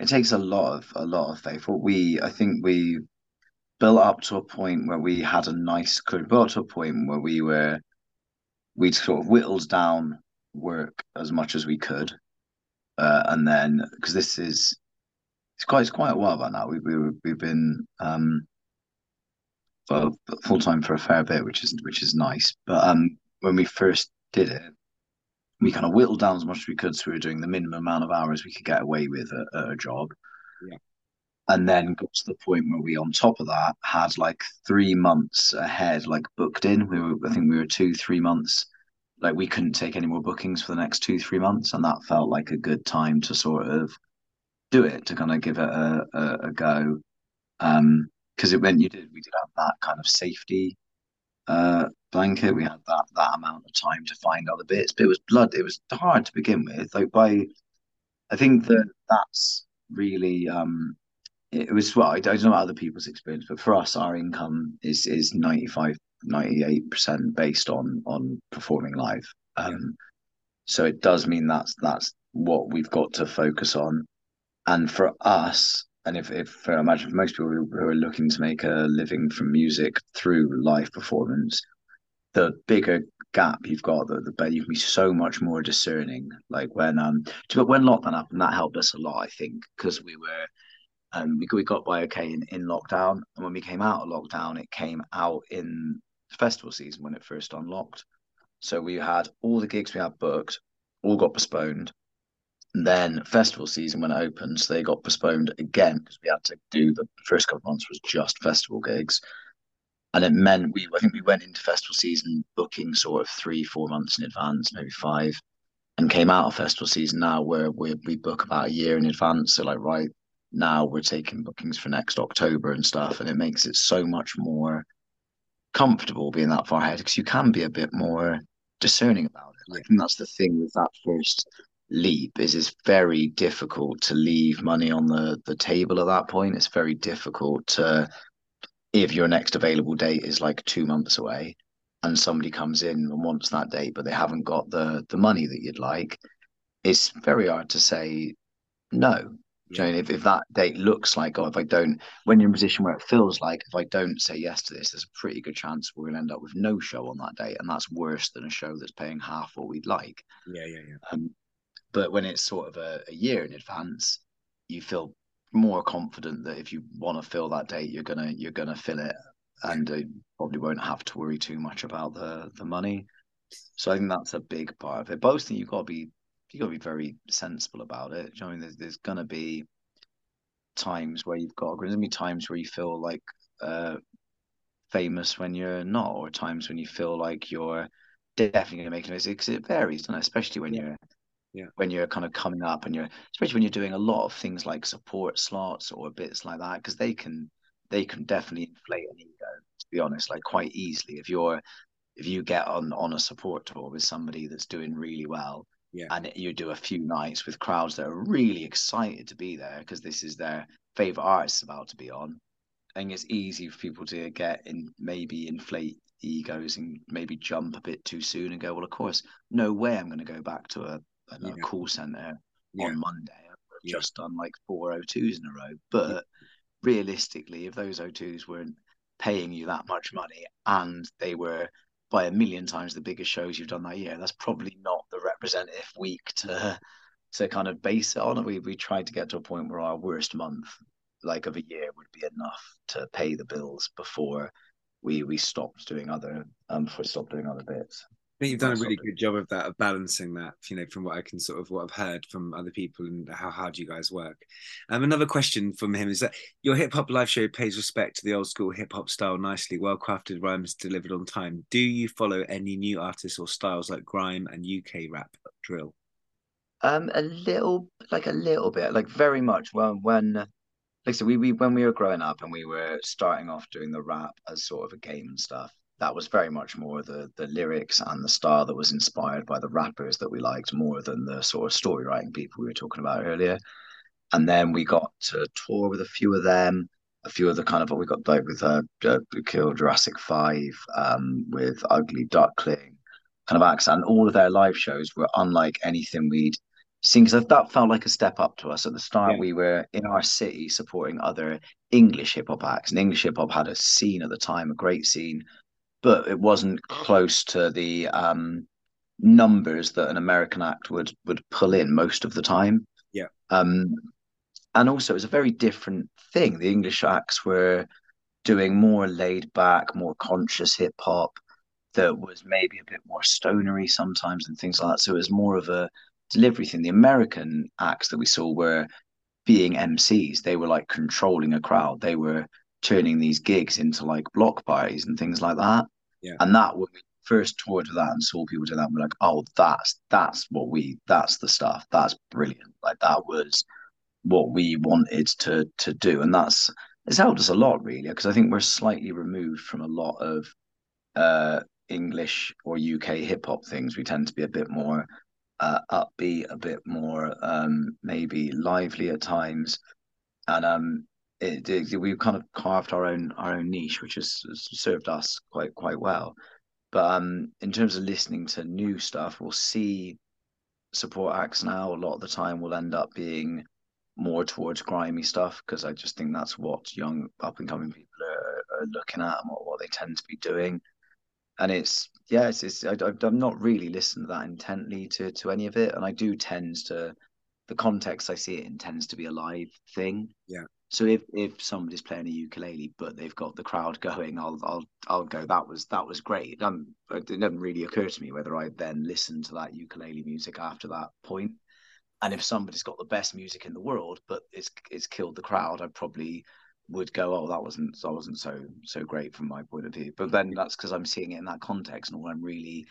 it takes a lot of a lot of faith. What we, I think, we built up to a point where we had a nice could built to a point where we were we'd sort of whittled down work as much as we could uh, and then because this is it's quite it's quite a while back now. We, we we've been um well full time for a fair bit which is which is nice. But um when we first did it we kind of whittled down as much as we could so we were doing the minimum amount of hours we could get away with at, at a job. Yeah. And then got to the point where we on top of that had like three months ahead like booked in. We were i think we were two three months like we couldn't take any more bookings for the next two three months and that felt like a good time to sort of do it to kind of give it a, a, a go. Um because it meant you did we did have that kind of safety uh blanket. We had that that amount of time to find other bits but it was blood it was hard to begin with. Like by i think that that's really um it was well I don't know about other people's experience but for us our income is is 95 98% based on on performing live um, yeah. so it does mean that's that's what we've got to focus on and for us and if if I imagine for most people who are looking to make a living from music through live performance the bigger gap you've got the, the better you can be so much more discerning like when um but when lockdown happened that helped us a lot I think because we were um, we, we got by okay in, in lockdown. And when we came out of lockdown, it came out in festival season when it first unlocked. So we had all the gigs we had booked, all got postponed. Then festival season when it opened, they got postponed again because we had to do the first couple of months was just festival gigs. And it meant we I think we went into festival season booking sort of three, four months in advance, maybe five, and came out of festival season now where we we book about a year in advance. So like right, now we're taking bookings for next October and stuff, and it makes it so much more comfortable being that far ahead because you can be a bit more discerning about it. I think that's the thing with that first leap is it's very difficult to leave money on the the table at that point. It's very difficult to if your next available date is like two months away and somebody comes in and wants that date but they haven't got the the money that you'd like it's very hard to say no yeah. You know, if, if that date looks like, oh, if I don't, when you're in a position where it feels like if I don't say yes to this, there's a pretty good chance we're going to end up with no show on that date. And that's worse than a show that's paying half what we'd like. Yeah, yeah, yeah. Um, but when it's sort of a, a year in advance, you feel more confident that if you want to fill that date, you're gonna you're gonna fill it, and uh, probably won't have to worry too much about the the money. So I think that's a big part of it. Both things you've got to be you got to be very sensible about it. You know I mean, there's, there's gonna be times where you've got there's gonna be times where you feel like uh, famous when you're not, or times when you feel like you're definitely gonna make a mistake because it varies, it? Especially when Yeah. you're Yeah. when you're kind of coming up and you're especially when you're doing a lot of things like support slots or bits like that because they can they can definitely inflate an ego to be honest like quite easily if you're if you get on on a support tour with somebody that's doing really well Yeah. and you do a few nights with crowds that are really excited to be there because this is their favorite artist about to be on I think it's easy for people to get in maybe inflate egos and maybe jump a bit too soon and go well of course no way I'm going to go back to a, a Yeah. call center Yeah. on Monday. I've Yeah. just done like four O2s in a row. But realistically, if those O2s weren't paying you that much money and they were by a million times the biggest shows you've done that year, that's probably not the representative week to to kind of base it on. We we tried to get to a point where our worst month, like of a year, would be enough to pay the bills before we we stopped doing other um before we stopped doing other bits. I think you've done a really good job of that, of balancing that, you know, from what I can sort of what I've heard from other people and how hard you guys work. Um, another question from him is that your hip hop live show pays respect to the old school hip hop style nicely, well crafted rhymes delivered on time. Do you follow any new artists or styles like grime and UK rap drill? Um, a little, like a little bit, like very much. When when, like I said, we we when we were growing up and we were starting off doing the rap as sort of a game and stuff. That was very much more the the lyrics and the style that was inspired by the rappers that we liked more than the sort of story writing people we were talking about earlier. And then we got to tour with a few of them, a few of the kind of what we got like with uh, uh Kill Jurassic Five, um, with Ugly Duckling, kind of acts, and all of their live shows were unlike anything we'd seen because that felt like a step up to us. At the start, Yeah. we were in our city supporting other English hip hop acts, and English hip hop had a scene at the time, a great scene, but it wasn't close to the um, numbers that an American act would would pull in most of the time. Yeah. Um, and also, it was a very different thing. The English acts were doing more laid back, more conscious hip hop that was maybe a bit more stonery sometimes and things like that. So it was more of a delivery thing. The American acts that we saw were being MCs. They were like controlling a crowd. They were turning these gigs into like block parties and things like that. Yeah. And that when we first toured with that and saw people do that, we're like, oh, that's that's what we that's the stuff. That's brilliant. Like that was what we wanted to to do. And that's it's helped us a lot really, because I think we're slightly removed from a lot of uh English or UK hip hop things. We tend to be a bit more uh, upbeat, a bit more um, maybe lively at times, and um, it, it, we've kind of carved our own our own niche, which has, served us quite quite well. But um, in terms of listening to new stuff, we'll see support acts now. A lot of the time, will end up being more towards grimy stuff because I just think that's what young up and coming people are, are looking at and what, what they tend to be doing and it's yeah, it's, it's I, I've not really listened to that intently to to any of it, and I do tend to the context I see it in tends to be a live thing. Yeah. So if if somebody's playing a ukulele but they've got the crowd going, I'll I'll I'll go. That was that was great. Um, it didn't really occur to me whether I then listen to that ukulele music after that point. And if somebody's got the best music in the world but it's it's killed the crowd, I probably would go, oh, that wasn't that wasn't so so great from my point of view. But then that's because I'm seeing it in that context, and all I'm really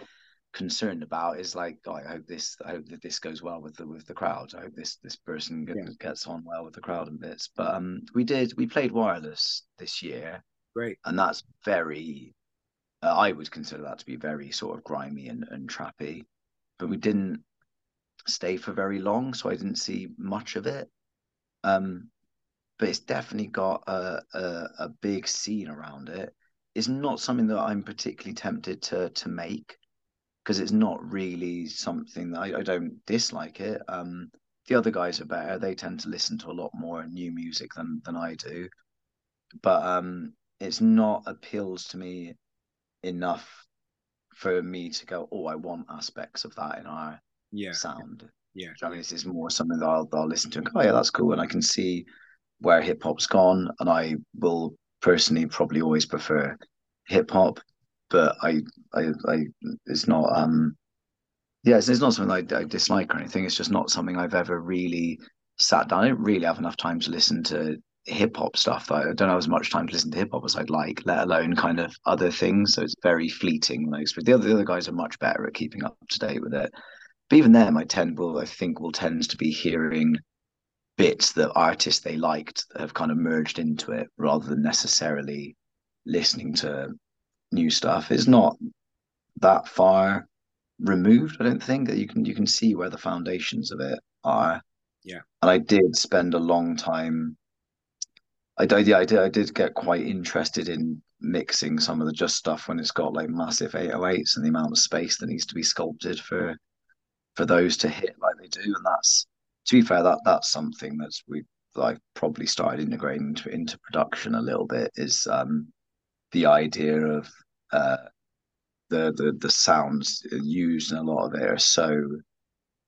concerned about is like, oh, I hope this, I hope that this goes well with the with the crowd. I hope this this person gets, Yeah. gets on well with the crowd and bits. But um, we did we played wireless this year, Great. and that's very, uh, I would consider that to be very sort of grimy and and trappy. But we didn't stay for very long, so I didn't see much of it. Um, but it's definitely got a, a a big scene around it. It's not something that I'm particularly tempted to to make because it's not really something that I, I don't dislike it. Um, the other guys are better. They tend to listen to a lot more new music than than I do. But um, it's not appeals to me enough for me to go, oh, I want aspects of that in our Yeah. sound. Yeah. Do you know what I mean, this is more something that I'll, I'll listen to and go, oh yeah, that's cool, and I can see where hip hop's gone, and I will personally probably always prefer hip hop, but I, I, I, it's not, um, Yes, it's not something I, I dislike or anything. It's just not something I've ever really sat down. I don't really have enough time to listen to hip hop stuff. I don't have as much time to listen to hip hop as I'd like, let alone kind of other things. So it's very fleeting. Like the other the other guys are much better at keeping up to date with it. But even them, I tend will I think will tend to be hearing bits that artists they liked have kind of merged into it rather than necessarily listening to new stuff. It's not that far removed. I don't think that you can you can see where the foundations of it are. Yeah. And I did spend a long time. I did. Yeah, I did. I did get quite interested in mixing some of the just stuff when it's got like massive 808s and the amount of space that needs to be sculpted for for those to hit like they do. And that's to be fair, that that's something that's we like probably started integrating into, into production a little bit is um the idea of uh the the the sounds used in a lot of it are so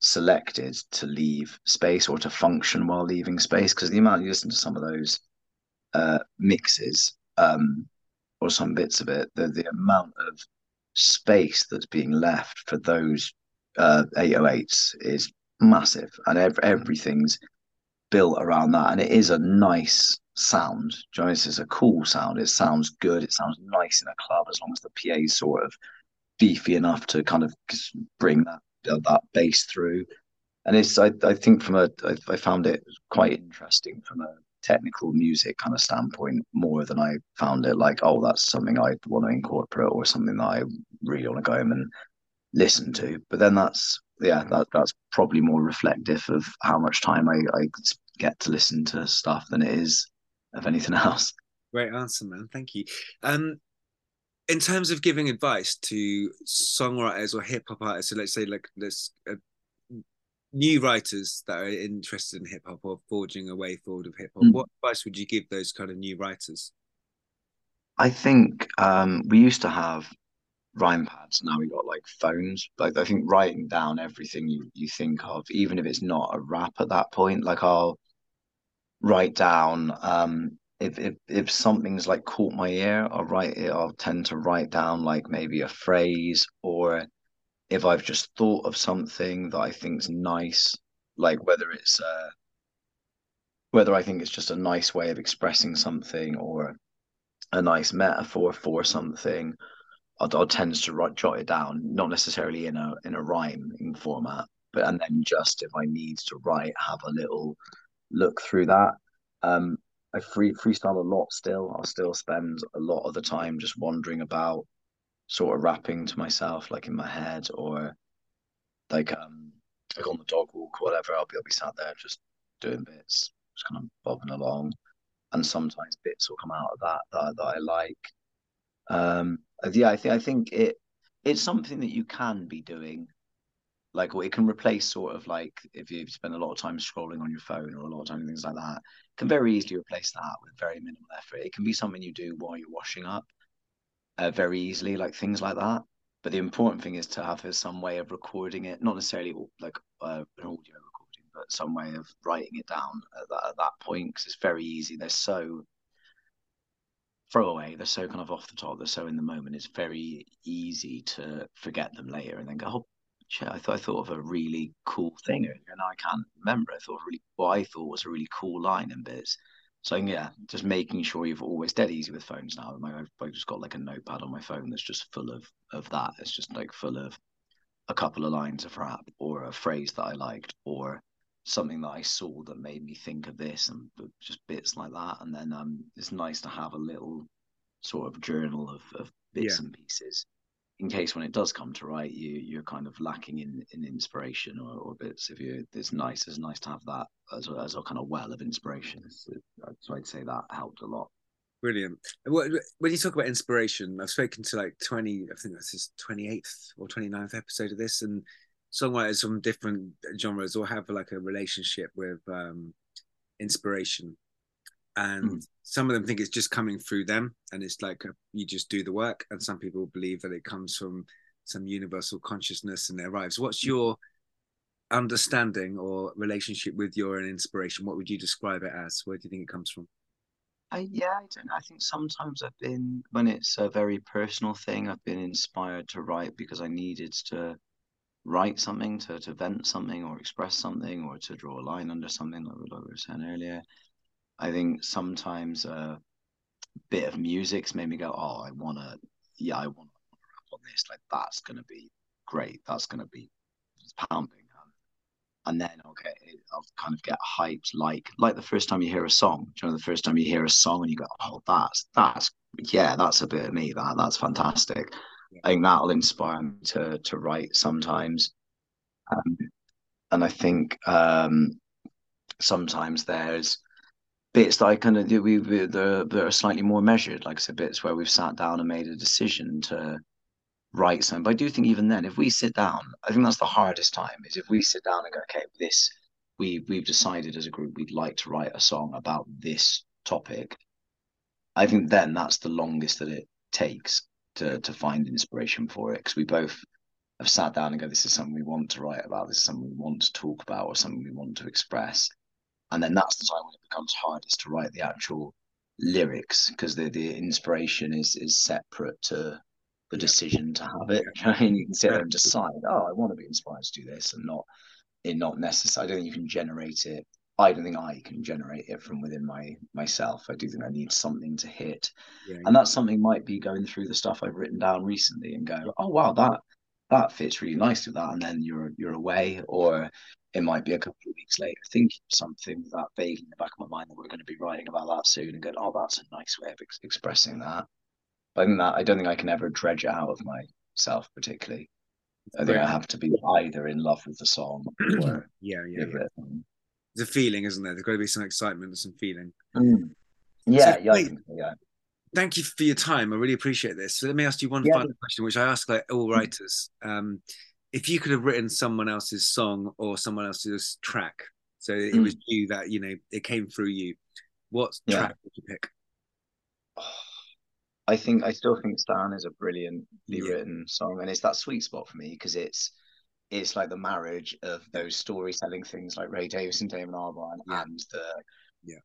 selected to leave space or to function while leaving space because the amount you listen to some of those uh, mixes um, or some bits of it, the the amount of space that's being left for those uh, 808s is massive, and ev- everything's built around that, and it is a nice sound. Jonas is a cool sound. It sounds good. It sounds nice in a club as long as the PA is sort of beefy enough to kind of bring that that bass through. And it's I, I think from a I, I found it quite interesting from a technical music kind of standpoint more than I found it like oh that's something I want to incorporate or something that I really want to go home and listen to. But then that's yeah that that's probably more reflective of how much time I, I get to listen to stuff than it is of anything *laughs* else. Great answer, man. Thank you. Um, in terms of giving advice to songwriters or hip hop artists, so let's say like this uh, new writers that are interested in hip hop or forging a way forward of hip hop, mm. what advice would you give those kind of new writers? I think um, we used to have rhyme pads. Now we got like phones. Like I think writing down everything you you think of, even if it's not a rap at that point. Like I'll write down um, if if if something's like caught my ear, I'll write it. I'll tend to write down like maybe a phrase, or if I've just thought of something that I think's nice, like whether it's uh, whether I think it's just a nice way of expressing something or a nice metaphor for something, I'll, I'll tend to write jot it down, not necessarily in a in a rhyming format, but and then just if I need to write, have a little look through that. Um, I free freestyle a lot still. I'll still spend a lot of the time just wandering about, sort of rapping to myself, like in my head, or like um like on the dog walk whatever. I'll be I'll be sat there just doing bits, just kind of bobbing along, and sometimes bits will come out of that that, that I like. Um, yeah, I think I think it it's something that you can be doing like it can replace sort of like if you spend a lot of time scrolling on your phone or a lot of time things like that can very easily replace that with very minimal effort. It can be something you do while you're washing up uh, very easily like things like that. But the important thing is to have some way of recording it not necessarily like uh, an audio recording but some way of writing it down at that, at that point because it's very easy. They're so throwaway they're so kind of off the top. They're so in the moment. It's very easy to forget them later and then go oh I thought I thought of a really cool thing earlier, and I can't remember. I thought really what I thought was a really cool line in bits. So yeah, just making sure you've always dead easy with phones now. I've, I've just got like a notepad on my phone that's just full of of that. It's just like full of a couple of lines of rap or a phrase that I liked or something that I saw that made me think of this and just bits like that. And then um, it's nice to have a little sort of journal of, of bits yeah. and pieces in case when it does come to write, you you're kind of lacking in in inspiration or, or bits. If you, it's nice, it's nice to have that as a, as a kind of well of inspiration. So, so I'd say that helped a lot. Brilliant. When you talk about inspiration, I've spoken to like 20, I think that's his 28th or 29th episode of this, and songwriters from different genres all have like a relationship with um, inspiration and mm. some of them think it's just coming through them and it's like a, you just do the work and some people believe that it comes from some universal consciousness and their lives what's your understanding or relationship with your inspiration what would you describe it as where do you think it comes from I, yeah, I don't. I think sometimes I've been, when it's a very personal thing, I've been inspired to write because I needed to write something, to to vent something, or express something, or to draw a line under something, like, like we were saying earlier. I think sometimes a bit of music's made me go, "Oh, I want to, yeah, I want to rap on this. Like that's gonna be great. That's gonna be pumping." and then I'll get I'll kind of get hyped like like the first time you hear a song. Do you know the first time you hear a song and you go, oh, that's that's yeah, that's a bit of me. That that's fantastic. Yeah. I think that'll inspire me to to write sometimes. Um, and I think um, sometimes there's bits that I kind of do. We that are slightly more measured, like I said, bits where we've sat down and made a decision to write something. But I do think even then, if we sit down, I think that's the hardest time is if we sit down and go, okay, this we we've decided as a group we'd like to write a song about this topic. I think then that's the longest that it takes to to find inspiration for it because we both have sat down and go, this is something we want to write about, this is something we want to talk about, or something we want to express. And then that's the time when it becomes hardest to write the actual lyrics because the the inspiration is is separate to the decision to have it. *laughs* and you can sit there and decide, oh, I want to be inspired to do this, and not it not necessary. I don't think you can generate it. I don't think I can generate it from within my myself. I do think I need something to hit, yeah, and that something might be going through the stuff I've written down recently and go, oh wow, that that fits really nice with that, and then you're you're away, or it might be a couple of weeks later thinking something that vague in the back of my mind that we're going to be writing about that soon, and go, oh, that's a nice way of ex- expressing that. But that I don't think I can ever dredge it out of myself particularly. I think I have to be either in love with the song or *clears throat* yeah, yeah, yeah. It. There's a feeling, isn't there? There's got to be some excitement and some feeling. Mm. Yeah, so, yeah, wait, yeah. Thank you for your time. I really appreciate this. So let me ask you one yeah. final question, which I ask like all mm. writers. Um, if you could have written someone else's song or someone else's track, so it mm. was you that you know it came through you, what yeah. track would you pick? I think I still think Stan is a brilliantly yeah. written song, and it's that sweet spot for me because it's it's like the marriage of those storytelling things like Ray Davies and Damon Albarn and the yeah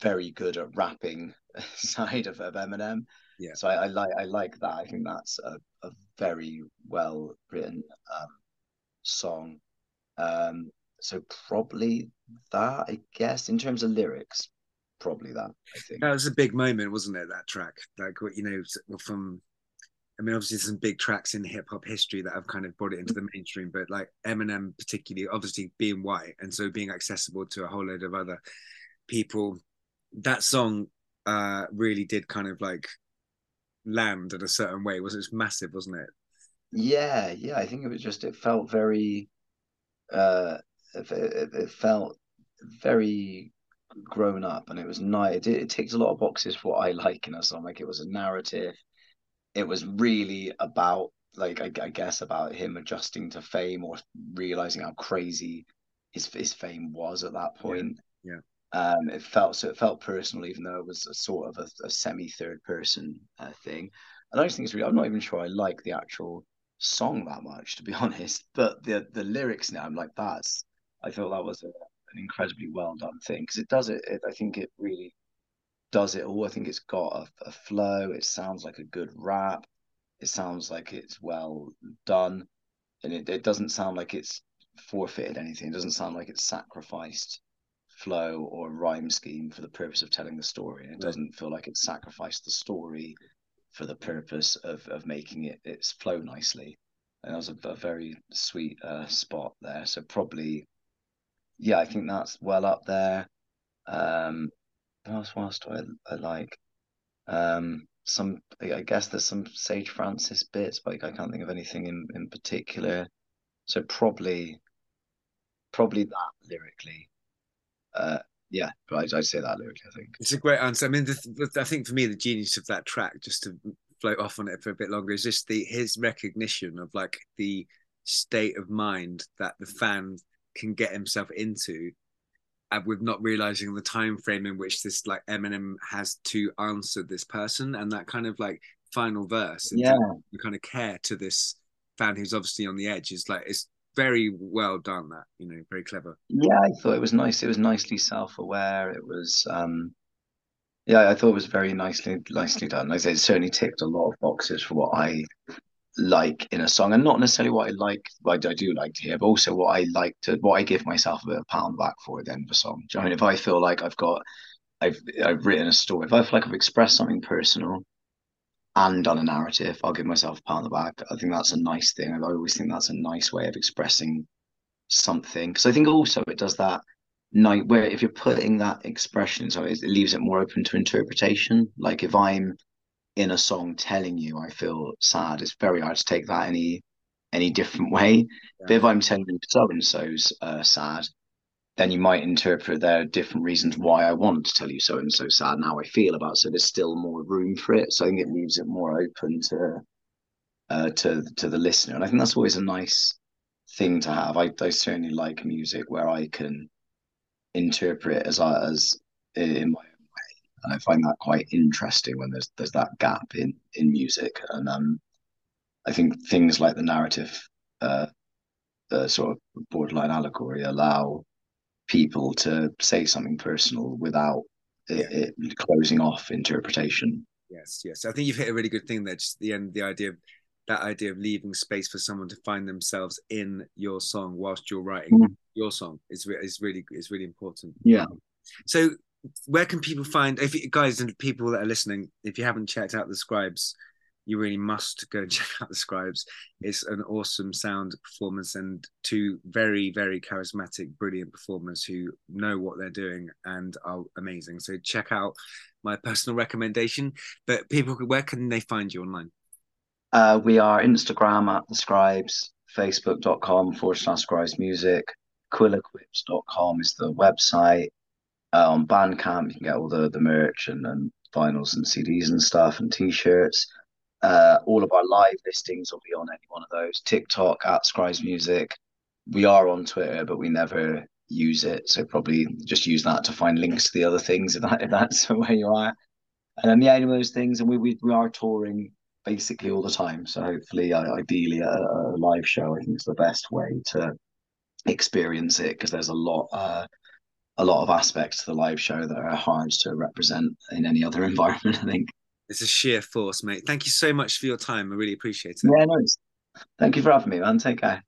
very good at rapping *laughs* side of, of Eminem. Yeah. So I, I, like I like that. I think that's a, a very well written um, song. Um, so probably that I guess in terms of lyrics, probably that. I think that was a big moment, wasn't it? That track, like you know, from I mean, obviously some big tracks in hip hop history that have kind of brought it into the mainstream, but like Eminem, particularly, obviously being white and so being accessible to a whole load of other people, that song uh really did kind of like land in a certain way. Was it massive, wasn't it? Yeah, yeah. I think it was just it felt very, uh, it, it felt very grown up and it was nice. It, it ticked a lot of boxes for what I like in a song. Like it was a narrative. It was really about like I, I, guess about him adjusting to fame or realizing how crazy his his fame was at that point. Yeah. yeah. Um, it felt so. It felt personal, even though it was a sort of a, a semi third person uh, thing. And I just think it's really. I'm not even sure I like the actual song that much, to be *laughs* honest. But the the lyrics now, I'm like, that's. I felt that was a an incredibly well done thing because it does it, it, I think it really does it all. I think it's got a, a flow. It sounds like a good rap. It sounds like it's well done, and it, it doesn't sound like it's forfeited anything. It doesn't sound like it's sacrificed flow or rhyme scheme for the purpose of telling the story. And it doesn't feel like it's sacrificed the story for the purpose of of making it its flow nicely. And that was a, a very sweet uh, spot there. So probably yeah, I think that's well up there. Um, what else, what else do I, I like? Um, some, I guess there's some Sage Francis bits, but I can't think of anything in, in particular. So probably, probably that lyrically. Uh, yeah, but I'd, I'd say that lyrically. I think it's a great answer. I mean, the, I think for me, the genius of that track, just to float off on it for a bit longer, is just the his recognition of like the state of mind that the fan can get himself into and with not realizing the time frame in which this like Eminem has to answer this person and that kind of like final verse and yeah the kind of care to this fan who's obviously on the edge is like it's very well done that you know very clever yeah i thought it was nice it was nicely self-aware it was um yeah i thought it was very nicely nicely done i say it certainly ticked a lot of boxes for what i like in a song, and not necessarily what I like, what I do like to hear, but also what I like to, what I give myself a bit of pound back for at the end of a song. Do you know I mean? If I feel like I've got, I've I've written a story, if I feel like I've expressed something personal and on a narrative, I'll give myself part a the back. I think that's a nice thing. I always think that's a nice way of expressing something because I think also it does that night where if you're putting that expression, so it leaves it more open to interpretation. Like if I'm in a song telling you I feel sad, it's very hard to take that any any different way. Yeah. But if I'm telling you so and so's uh, sad, then you might interpret there are different reasons why I want to tell you so and so sad and how I feel about. It. So there's still more room for it. So I think it leaves it more open to uh, to to the listener, and I think that's always a nice thing to have. I, I certainly like music where I can interpret as I as in my own way, and I find that quite interesting when there's there's that gap in in music, and um, I think things like the narrative, uh, the sort of borderline allegory allow people to say something personal without yeah. it, it, closing off interpretation. Yes, yes. I think you've hit a really good thing there. Just the end, the idea of that idea of leaving space for someone to find themselves in your song whilst you're writing mm. your song is is really is really important. Yeah. So where can people find if you, guys and people that are listening, if you haven't checked out the scribes, you really must go and *laughs* check out the scribes. It's an awesome sound performance and two very, very charismatic, brilliant performers who know what they're doing and are amazing. So check out my personal recommendation. But people, where can they find you online? Uh, we are Instagram at the scribes, facebook.com forward slash scribes music, quillequipped.com is the website. Uh, on Bandcamp, you can get all the, the merch and, and vinyls and CDs and stuff and t shirts. Uh, all of our live listings will be on any one of those. TikTok at Scribes Music. We are on Twitter, but we never use it. So probably just use that to find links to the other things if, that, if that's *laughs* where you are. And then yeah, any of those things. And we, we, we are touring basically all the time. So hopefully, uh, ideally, a, a, live show I think is the best way to experience it because there's a lot, uh, a lot of aspects to the live show that are hard to represent in any other *laughs* environment. I think it's a sheer force, mate. Thank you so much for your time. I really appreciate it. Yeah, no, thank you for having me, man. Take care.